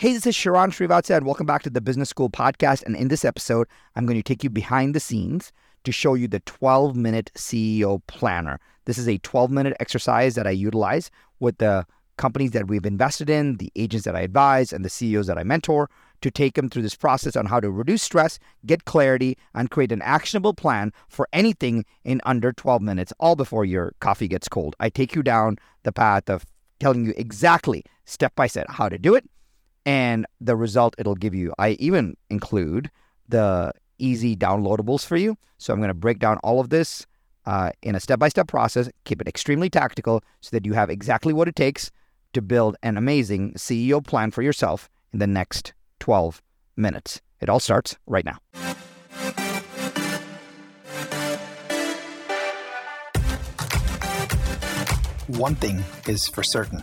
Hey, this is Sharran Srivatsaa, and welcome back to the Business School podcast. And in this episode, I'm going to take you behind the scenes to show you the 12 minute CEO planner. This is a 12 minute exercise that I utilize with the companies that we've invested in, the agents that I advise, and the CEOs that I mentor to take them through this process on how to reduce stress, get clarity, and create an actionable plan for anything in under 12 minutes, all before your coffee gets cold. I take you down the path of telling you exactly step by step how to do it and the result it'll give you. I even include the easy downloadables for you. So I'm going to break down all of this uh, in a step by step process, keep it extremely tactical so that you have exactly what it takes to build an amazing CEO plan for yourself in the next 12 minutes. It all starts right now. One thing is for certain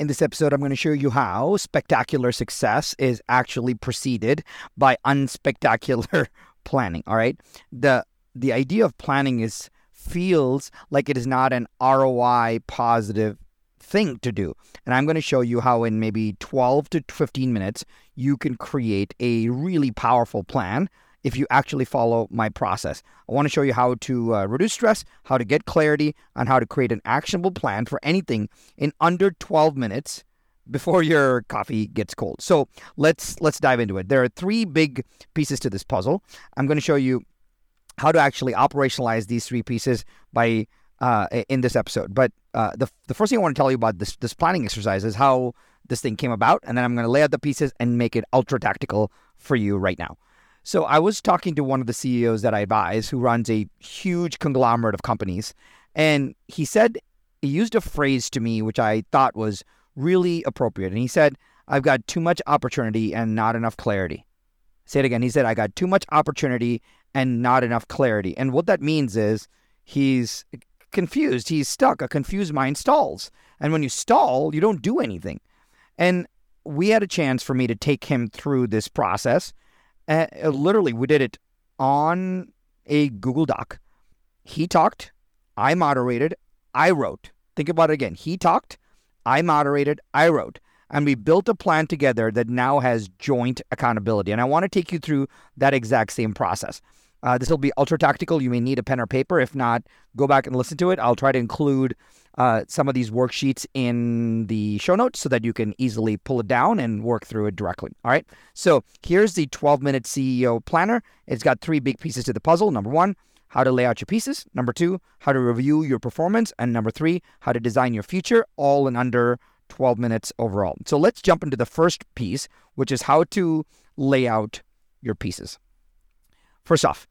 In this episode, I'm going to show you how spectacular success is actually preceded by unspectacular planning. All right. The the idea of planning is feels like it is not an ROI positive thing to do. And I'm going to show you how in maybe 12 to 15 minutes you can create a really powerful plan if you actually follow my process. I want to show you how to uh, reduce stress, how to get clarity, and how to create an actionable plan for anything in under 12 minutes before your coffee gets cold. So let's let's dive into it. There are three big pieces to this puzzle. I'm going to show you how to actually operationalize these three pieces by uh, in this episode. But uh, the the first thing I want to tell you about this this planning exercise is how this thing came about, and then I'm going to lay out the pieces and make it ultra tactical for you right now. So I was talking to one of the CEOs that I advise who runs a huge conglomerate of companies. And he said, he used a phrase to me which I thought was really appropriate. And he said, I've got too much opportunity and not enough clarity. Say it again. He said, I got too much opportunity and not enough clarity. And what that means is he's confused. He's stuck. A confused mind stalls. And when you stall, you don't do anything. And we had a chance for me to take him through this process uh, literally, we did it on a Google Doc. He talked, I moderated, I wrote. Think about it again. He talked, I moderated, I wrote. And we built a plan together that now has joint accountability. And I want to take you through that exact same process. Uh, this will be ultra tactical. You may need a pen or paper. If not, go back and listen to it. I'll try to include uh, some of these worksheets in the show notes so that you can easily pull it down and work through it directly. All right. So here's the 12 minute CEO planner. It's got three big pieces to the puzzle. Number one, how to lay out your pieces. Number two, how to review your performance. And number three, how to design your future, all in under 12 minutes overall. So let's jump into the first piece, which is how to lay out your pieces. First off,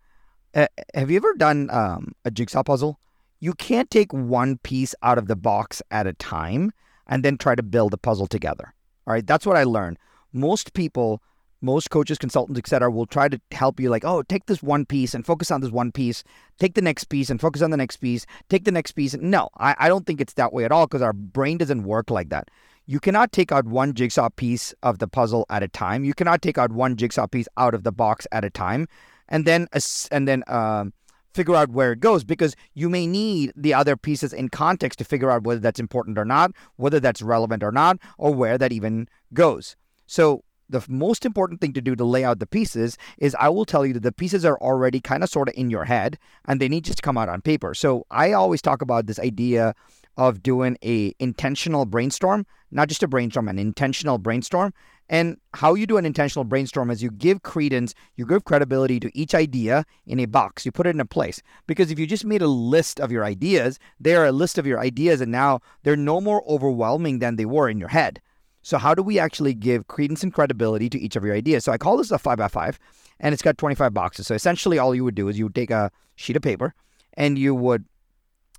uh, have you ever done um, a jigsaw puzzle? You can't take one piece out of the box at a time and then try to build the puzzle together. All right, that's what I learned. Most people, most coaches, consultants, etc., will try to help you like, oh, take this one piece and focus on this one piece. Take the next piece and focus on the next piece. Take the next piece. No, I, I don't think it's that way at all because our brain doesn't work like that. You cannot take out one jigsaw piece of the puzzle at a time. You cannot take out one jigsaw piece out of the box at a time, and then and then um, figure out where it goes because you may need the other pieces in context to figure out whether that's important or not, whether that's relevant or not, or where that even goes. So, the most important thing to do to lay out the pieces is I will tell you that the pieces are already kind of sort of in your head and they need just to come out on paper. So, I always talk about this idea of doing a intentional brainstorm, not just a brainstorm, an intentional brainstorm. And how you do an intentional brainstorm is you give credence, you give credibility to each idea in a box. You put it in a place. Because if you just made a list of your ideas, they are a list of your ideas, and now they're no more overwhelming than they were in your head. So, how do we actually give credence and credibility to each of your ideas? So, I call this a five by five, and it's got 25 boxes. So, essentially, all you would do is you would take a sheet of paper and you would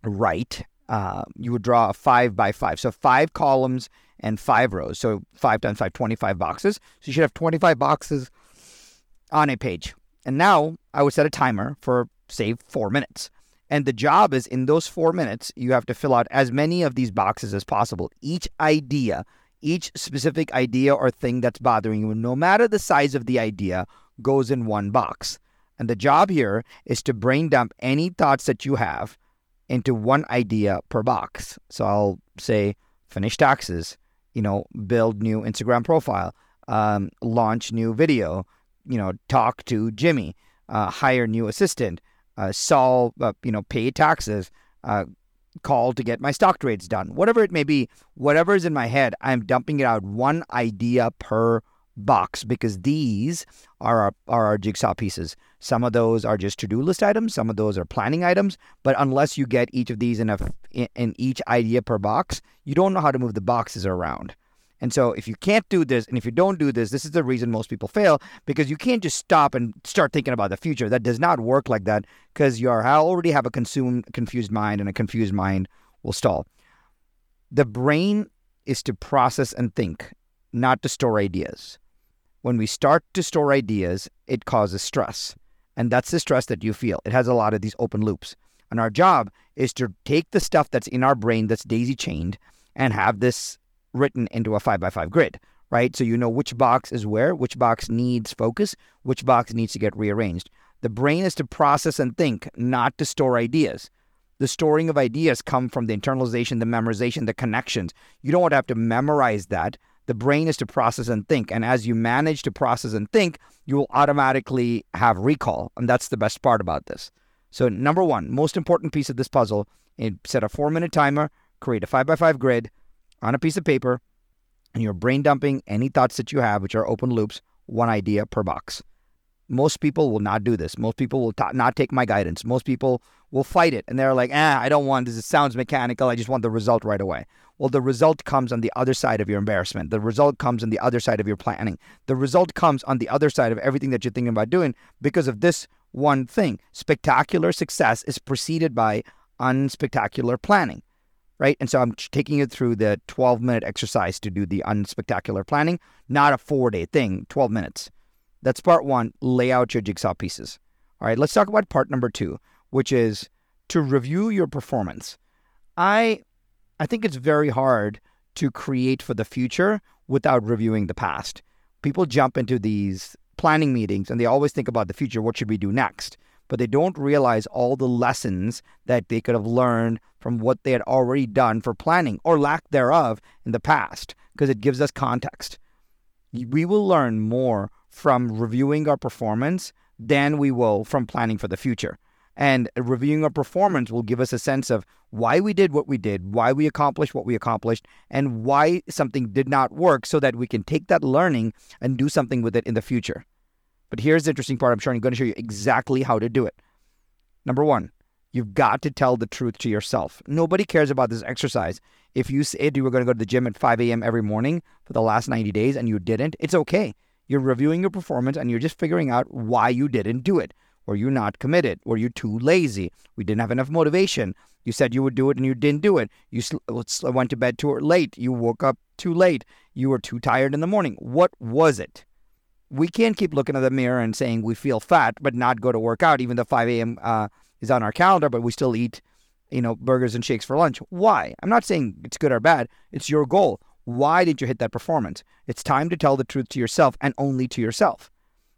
write uh, you would draw a five by five. So five columns and five rows. So five times five, 25 boxes. So you should have 25 boxes on a page. And now I would set a timer for, say, four minutes. And the job is in those four minutes, you have to fill out as many of these boxes as possible. Each idea, each specific idea or thing that's bothering you, no matter the size of the idea, goes in one box. And the job here is to brain dump any thoughts that you have into one idea per box. So I'll say finish taxes, you know, build new Instagram profile, um, launch new video, you know, talk to Jimmy, uh, hire new assistant, uh, solve, uh, you know, pay taxes, uh, call to get my stock trades done, whatever it may be, whatever is in my head, I'm dumping it out one idea per box because these are our, are our jigsaw pieces. Some of those are just to-do list items, some of those are planning items, but unless you get each of these in a in, each idea per box, you don't know how to move the boxes around. And so if you can't do this and if you don't do this, this is the reason most people fail because you can't just stop and start thinking about the future. That does not work like that because you are already have a consumed confused mind and a confused mind will stall. The brain is to process and think, not to store ideas. When we start to store ideas, it causes stress. And that's the stress that you feel. It has a lot of these open loops. And our job is to take the stuff that's in our brain that's daisy chained and have this written into a five by five grid, right? So you know which box is where, which box needs focus, which box needs to get rearranged. The brain is to process and think, not to store ideas. The storing of ideas come from the internalization, the memorization, the connections. You don't want to have to memorize that. The brain is to process and think. And as you manage to process and think, you will automatically have recall. And that's the best part about this. So, number one, most important piece of this puzzle set a four minute timer, create a five by five grid on a piece of paper, and you're brain dumping any thoughts that you have, which are open loops, one idea per box. Most people will not do this. Most people will not take my guidance. Most people will fight it and they're like, ah, I don't want this. It sounds mechanical. I just want the result right away. Well, the result comes on the other side of your embarrassment. The result comes on the other side of your planning. The result comes on the other side of everything that you're thinking about doing because of this one thing. Spectacular success is preceded by unspectacular planning, right? And so I'm taking you through the 12 minute exercise to do the unspectacular planning, not a four day thing, 12 minutes. That's part one. Lay out your jigsaw pieces. All right, let's talk about part number two, which is to review your performance. I I think it's very hard to create for the future without reviewing the past. People jump into these planning meetings and they always think about the future, what should we do next? But they don't realize all the lessons that they could have learned from what they had already done for planning or lack thereof in the past, because it gives us context. We will learn more from reviewing our performance than we will from planning for the future. And reviewing our performance will give us a sense of why we did what we did, why we accomplished what we accomplished, and why something did not work so that we can take that learning and do something with it in the future. But here's the interesting part I'm showing. I'm going to show you exactly how to do it. Number one, you've got to tell the truth to yourself. Nobody cares about this exercise. If you said you were going to go to the gym at 5 a.m. every morning for the last 90 days and you didn't, it's okay. You're reviewing your performance and you're just figuring out why you didn't do it. Were you not committed? Were you too lazy? We didn't have enough motivation. You said you would do it and you didn't do it. You went to bed too late. You woke up too late. You were too tired in the morning. What was it? We can't keep looking at the mirror and saying we feel fat, but not go to work out, even though 5 a.m. Uh, is on our calendar, but we still eat, you know, burgers and shakes for lunch. Why? I'm not saying it's good or bad. It's your goal. Why did you hit that performance? It's time to tell the truth to yourself and only to yourself.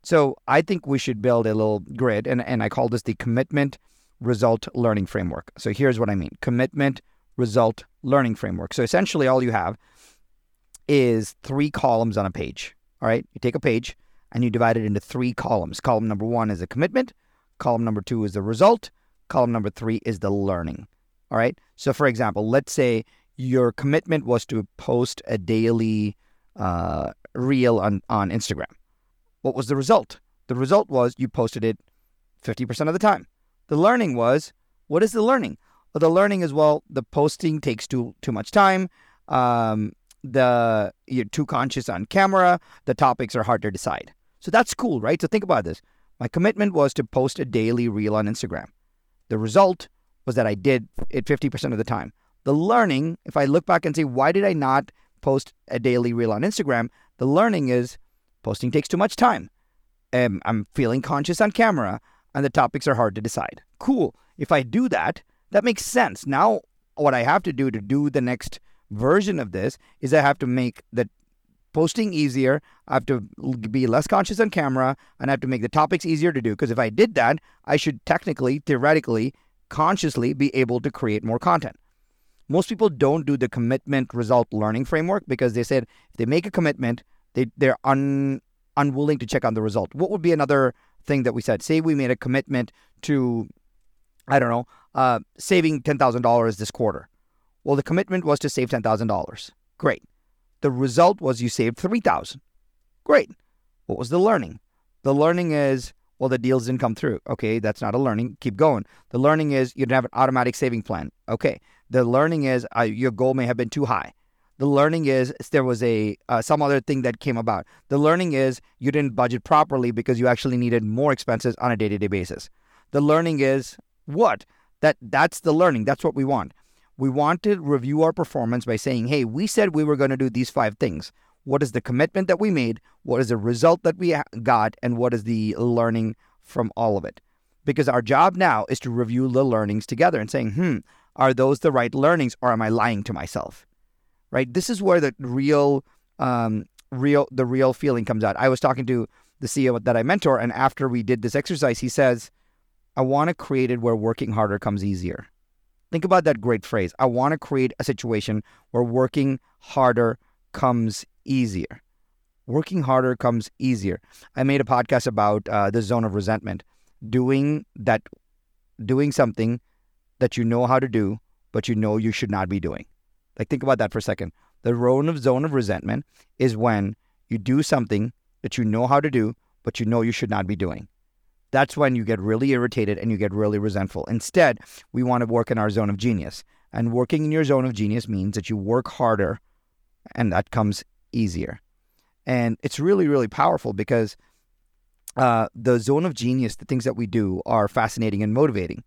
So I think we should build a little grid, and, and I call this the commitment result learning framework. So here's what I mean commitment result learning framework. So essentially, all you have is three columns on a page. All right, you take a page and you divide it into three columns. Column number one is a commitment, column number two is the result, column number three is the learning. All right, so for example, let's say your commitment was to post a daily uh, reel on, on Instagram. What was the result? The result was you posted it 50% of the time. The learning was what is the learning? Well, the learning is well, the posting takes too too much time. Um, the you're too conscious on camera. The topics are hard to decide. So that's cool, right? So think about this. My commitment was to post a daily reel on Instagram. The result was that I did it 50% of the time. The learning, if I look back and say, why did I not post a daily reel on Instagram? The learning is posting takes too much time. Um, I'm feeling conscious on camera and the topics are hard to decide. Cool. If I do that, that makes sense. Now, what I have to do to do the next version of this is I have to make the posting easier. I have to be less conscious on camera and I have to make the topics easier to do. Because if I did that, I should technically, theoretically, consciously be able to create more content. Most people don't do the commitment result learning framework because they said if they make a commitment, they, they're un, unwilling to check on the result. What would be another thing that we said? Say we made a commitment to, I don't know, uh, saving $10,000 this quarter. Well, the commitment was to save $10,000. Great. The result was you saved 3000 Great. What was the learning? The learning is, well, the deals didn't come through. Okay, that's not a learning. Keep going. The learning is you didn't have an automatic saving plan. Okay. The learning is uh, your goal may have been too high. The learning is there was a uh, some other thing that came about. The learning is you didn't budget properly because you actually needed more expenses on a day-to-day basis. The learning is what? That that's the learning. That's what we want. We want to review our performance by saying, "Hey, we said we were going to do these five things. What is the commitment that we made? What is the result that we got? And what is the learning from all of it?" Because our job now is to review the learnings together and saying, "Hmm, are those the right learnings, or am I lying to myself?" Right. This is where the real, um, real, the real feeling comes out. I was talking to the CEO that I mentor, and after we did this exercise, he says I want to create it where working harder comes easier. Think about that great phrase. I want to create a situation where working harder comes easier. Working harder comes easier. I made a podcast about uh, the zone of resentment, doing that, doing something that you know how to do, but you know you should not be doing. Like think about that for a second. The zone of zone of resentment is when you do something that you know how to do, but you know you should not be doing that's when you get really irritated and you get really resentful. Instead, we want to work in our zone of genius. And working in your zone of genius means that you work harder and that comes easier. And it's really, really powerful because uh, the zone of genius, the things that we do are fascinating and motivating.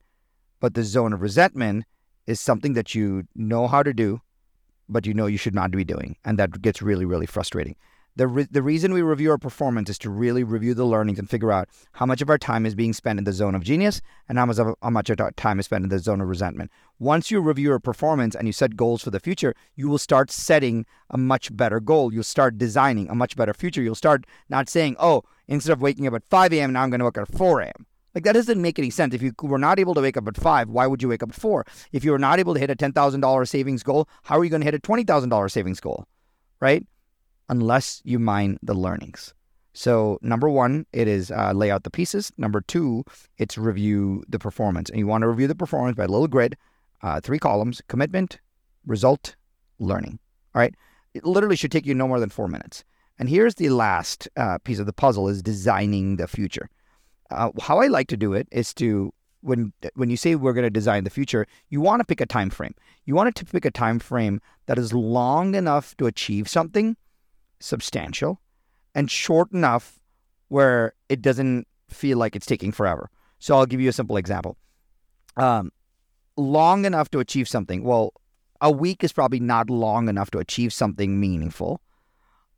But the zone of resentment is something that you know how to do, but you know you should not be doing. And that gets really, really frustrating. The, re- the reason we review our performance is to really review the learnings and figure out how much of our time is being spent in the zone of genius and how much of, how much of our time is spent in the zone of resentment. Once you review your performance and you set goals for the future, you will start setting a much better goal. You'll start designing a much better future. You'll start not saying, oh, instead of waking up at 5 a.m., now I'm going to up at 4 a.m. Like that doesn't make any sense. If you were not able to wake up at five, why would you wake up at four? If you were not able to hit a ten thousand dollars savings goal, how are you going to hit a twenty thousand dollars savings goal? Right? unless you mine the learnings. So, number one, it is uh, lay out the pieces. Number two, it's review the performance. And you want to review the performance by a little grid, uh, three columns commitment, result, learning. All right. It literally should take you no more than four minutes. And here's the last uh, piece of the puzzle is designing the future. Uh, how I like to do it is to when when you say we're going to design the future, you want to pick a time frame. You want to pick a time frame that is long enough to achieve something, substantial and short enough where it doesn't feel like it's taking forever. So I'll give you a simple example. Um, long enough to achieve something. Well, a week is probably not long enough to achieve something meaningful,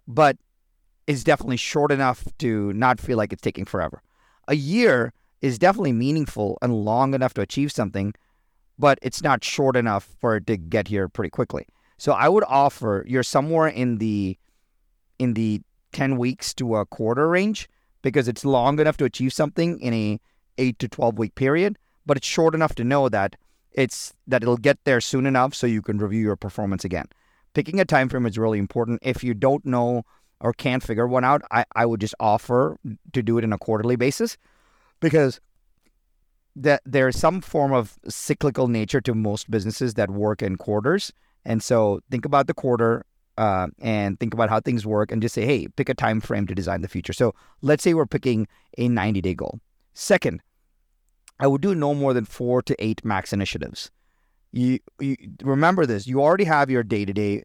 but it's definitely short enough to not feel like it's taking forever. A year is definitely meaningful and long enough to achieve something, but it's not short enough for it to get here pretty quickly. So I would offer you're somewhere in the in the 10 weeks to a quarter range because it's long enough to achieve something in a 8 to 12 week period, but it's short enough to know that it's that it'll get there soon enough so you can review your performance again. Picking a time frame is really important. If you don't know or can't figure one out, I, I would just offer to do it in a quarterly basis because that there's some form of cyclical nature to most businesses that work in quarters. And so think about the quarter, uh, and think about how things work and just say, hey, pick a time frame to design the future. So let's say we're picking a 90 day goal. Second, I would do no more than four to eight max initiatives. You, you remember this, you already have your day to day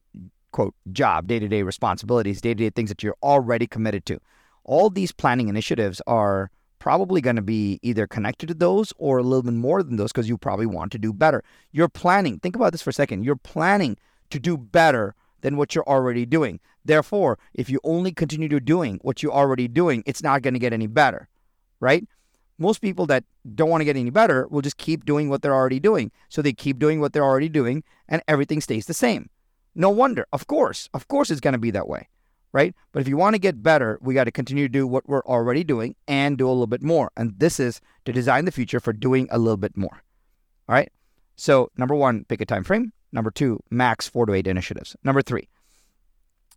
quote job, day to day responsibilities, day to day things that you're already committed to. All these planning initiatives are probably going to be either connected to those or a little bit more than those because you probably want to do better. You're planning, think about this for a second. You're planning to do better than what you're already doing. Therefore, if you only continue to doing what you're already doing, it's not going to get any better, right? Most people that don't want to get any better will just keep doing what they're already doing. So they keep doing what they're already doing and everything stays the same. No wonder. Of course. Of course it's going to be that way, right? But if you want to get better, we got to continue to do what we're already doing and do a little bit more. And this is to design the future for doing a little bit more. All right? So, number 1, pick a time frame. Number 2, max 4 to 8 initiatives. Number 3,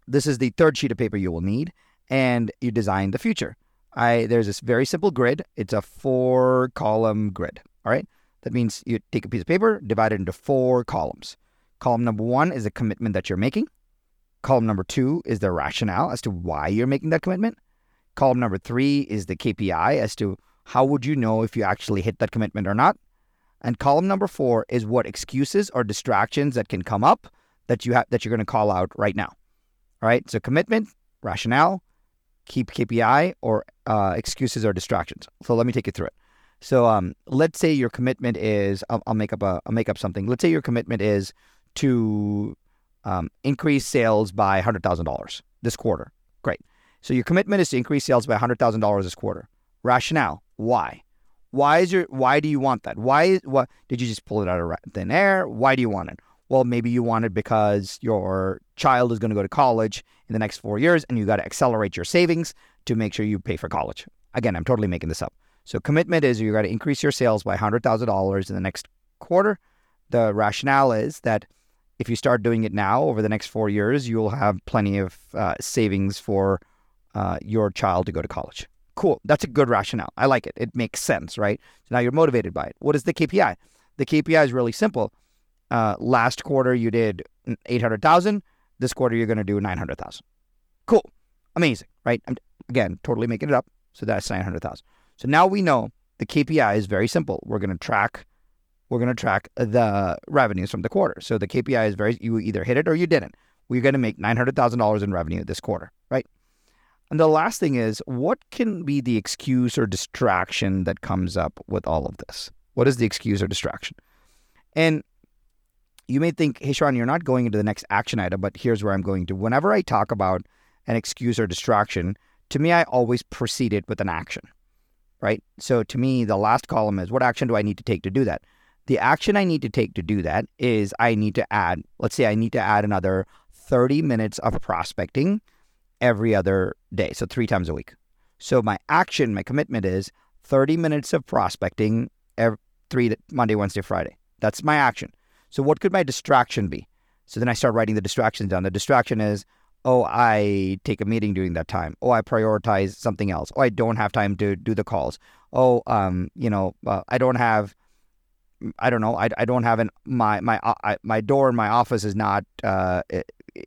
this is the third sheet of paper you will need and you design the future. I there's this very simple grid. It's a four column grid. All right. That means you take a piece of paper, divide it into four columns. Column number one is the commitment that you're making. Column number two is the rationale as to why you're making that commitment. Column number three is the KPI as to how would you know if you actually hit that commitment or not. And column number four is what excuses or distractions that can come up that you have that you're going to call out right now. All right. So commitment, rationale, keep KPI, or uh, excuses or distractions. So let me take you through it. So um, let's say your commitment is I'll, I'll, make up a I'll make up something. Let's say your commitment is to um, increase sales by hundred thousand dollars this quarter. Great. So your commitment is to increase sales by hundred thousand dollars this quarter. Rationale: Why? Why is your Why do you want that? Why? What did you just pull it out of thin air? Why do you want it? Well, maybe you want it because your child is going to go to college in the next four years, and you got to accelerate your savings to make sure you pay for college. Again, I'm totally making this up. So commitment is you got to increase your sales by $100,000 in the next quarter. The rationale is that if you start doing it now over the next four years, you'll have plenty of uh, savings for uh, your child to go to college. Cool. That's a good rationale. I like it. It makes sense, right? So now you're motivated by it. What is the KPI? The KPI is really simple. Uh, last quarter you did 800,000. This quarter you're going to do 900,000. Cool. Amazing, right? I'm again totally making it up. So that's 900,000. So now we know the KPI is very simple. We're going to track we're going to track the revenues from the quarter. So the KPI is very you either hit it or you didn't. We're going to make $900,000 in revenue this quarter, right? And the last thing is what can be the excuse or distraction that comes up with all of this? What is the excuse or distraction? And you may think, hey, Sharran, you're not going into the next action item, but here's where I'm going to. Whenever I talk about an excuse or distraction, to me, I always precede it with an action, right? So to me, the last column is what action do I need to take to do that? The action I need to take to do that is I need to add, let's say I need to add another 30 minutes of prospecting every other day. So three times a week. So my action, my commitment is 30 minutes of prospecting every three Monday, Wednesday, Friday. That's my action. So what could my distraction be? So then I start writing the distractions down. The distraction is, oh, I take a meeting during that time. Oh, I prioritize something else. Oh, I don't have time to do the calls. Oh, um, you know, uh, I don't have, I don't know, I, I don't have an my my uh, my door in my office is not uh,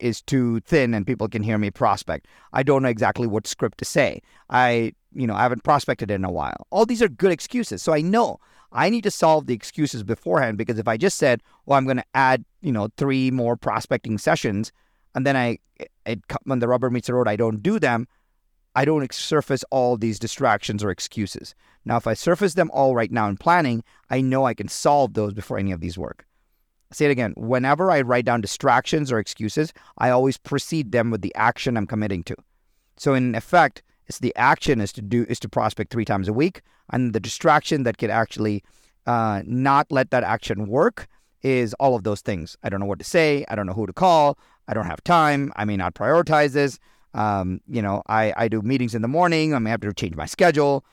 is too thin and people can hear me prospect. I don't know exactly what script to say. I you know I haven't prospected in a while. All these are good excuses. So I know I need to solve the excuses beforehand because if I just said, "Well, I'm going to add, you know, three more prospecting sessions," and then I, it, when the rubber meets the road, I don't do them, I don't surface all these distractions or excuses. Now, if I surface them all right now in planning, I know I can solve those before any of these work. I'll say it again. Whenever I write down distractions or excuses, I always precede them with the action I'm committing to. So in effect, it's the action is to do is to prospect three times a week, and the distraction that could actually uh, not let that action work is all of those things. I don't know what to say. I don't know who to call. I don't have time. I may not prioritize this. Um, you know, I, I do meetings in the morning. I may have to change my schedule,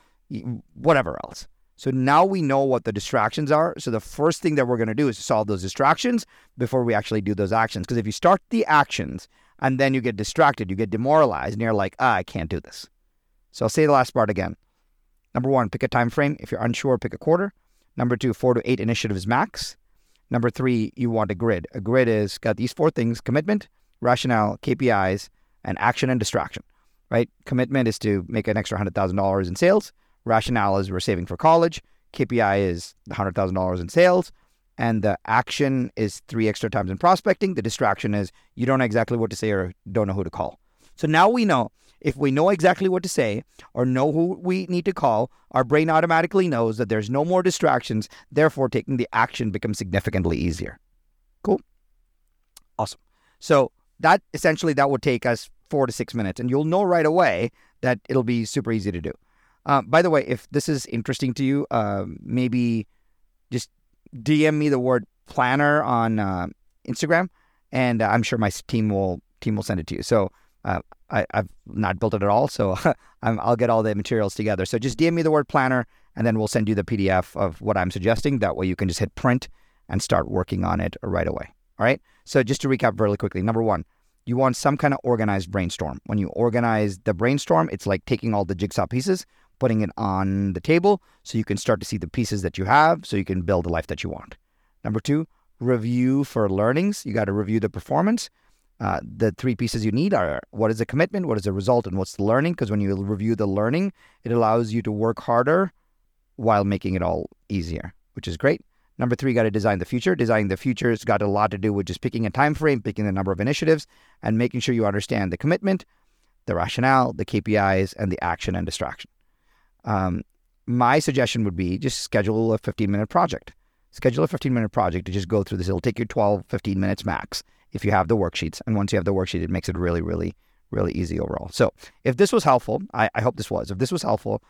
whatever else. So now we know what the distractions are. So the first thing that we're going to do is solve those distractions before we actually do those actions. Because if you start the actions and then you get distracted, you get demoralized, and you're like, ah, I can't do this. So I'll say the last part again. Number one, pick a time frame. If you're unsure, pick a quarter. Number two, four to eight initiatives max. Number three, you want a grid. A grid is got these four things commitment, rationale, KPIs, and action and distraction, right? Commitment is to make an extra $100,000 in sales. Rationale is we're saving for college. KPI is $100,000 in sales. And the action is three extra times in prospecting. The distraction is you don't know exactly what to say or don't know who to call. So now we know if we know exactly what to say or know who we need to call, our brain automatically knows that there's no more distractions. Therefore, taking the action becomes significantly easier. Cool. Awesome. So that essentially that would take us four to six minutes, and you'll know right away that it'll be super easy to do. Uh, by the way, if this is interesting to you, uh, maybe just DM me the word planner on uh, Instagram, and I'm sure my team will team will send it to you. So uh, I, have not built it at all, so i will get all the materials together. So just DM me the word planner, and then we'll send you the PDF of what I'm suggesting. That way, you can just hit print and start working on it right away. All right. So just to recap really quickly, number one, you want some kind of organized brainstorm. When you organize the brainstorm, it's like taking all the jigsaw pieces, putting it on the table so you can start to see the pieces that you have so you can build the life that you want. Number two, review for learnings. You got to review the performance. Uh, the three pieces you need are what is the commitment, what is the result, and what's the learning. Because when you review the learning, it allows you to work harder while making it all easier, which is great. Number three, got to design the future. Designing the future has got a lot to do with just picking a time frame, picking the number of initiatives, and making sure you understand the commitment, the rationale, the KPIs, and the action and distraction. Um, my suggestion would be just schedule a 15 minute project. Schedule a 15 minute project to just go through this. It'll take you 12, 15 minutes max if you have the worksheets. And once you have the worksheet, it makes it really, really, really easy overall. So if this was helpful, I, I hope this was. If this was helpful,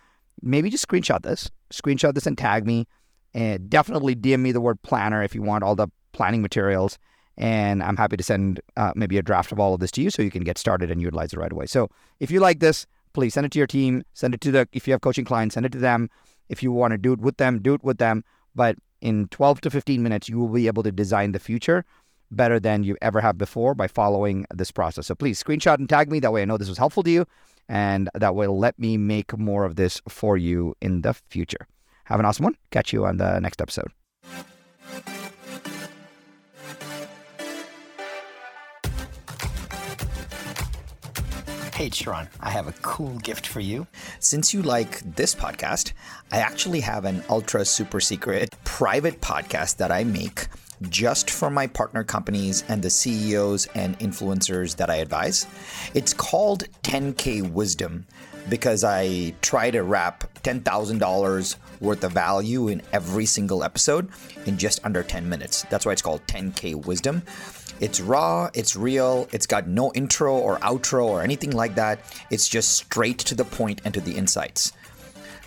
maybe just screenshot this, screenshot this and tag me and definitely DM me the word planner if you want all the planning materials. And I'm happy to send uh, maybe a draft of all of this to you so you can get started and utilize it right away. So if you like this, please send it to your team. Send it to the, if you have coaching clients, send it to them. If you want to do it with them, do it with them. But in 12 to 15 minutes, you will be able to design the future better than you ever have before by following this process. So please screenshot and tag me. That way I know this was helpful to you. And that will let me make more of this for you in the future. Have an awesome one. Catch you on the next episode. Hey, Sharran, I have a cool gift for you. Since you like this podcast, I actually have an ultra super secret private podcast that I make just for my partner companies and the CEOs and influencers that I advise. It's called 10K Wisdom because I try to wrap $10,000 worth of value in every single episode in just under 10 minutes. That's why it's called 10K Wisdom. It's raw, it's real, it's got no intro or outro or anything like that. It's just straight to the point and to the insights.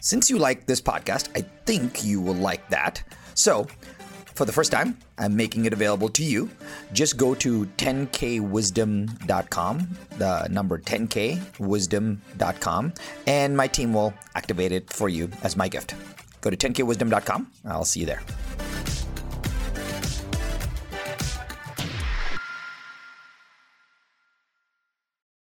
Since you like this podcast, I think you will like that. So, for the first time, I'm making it available to you. Just go to 10kwisdom.com, the number 10kwisdom.com, and my team will activate it for you as my gift. Go to 10kwisdom.com. I'll see you there.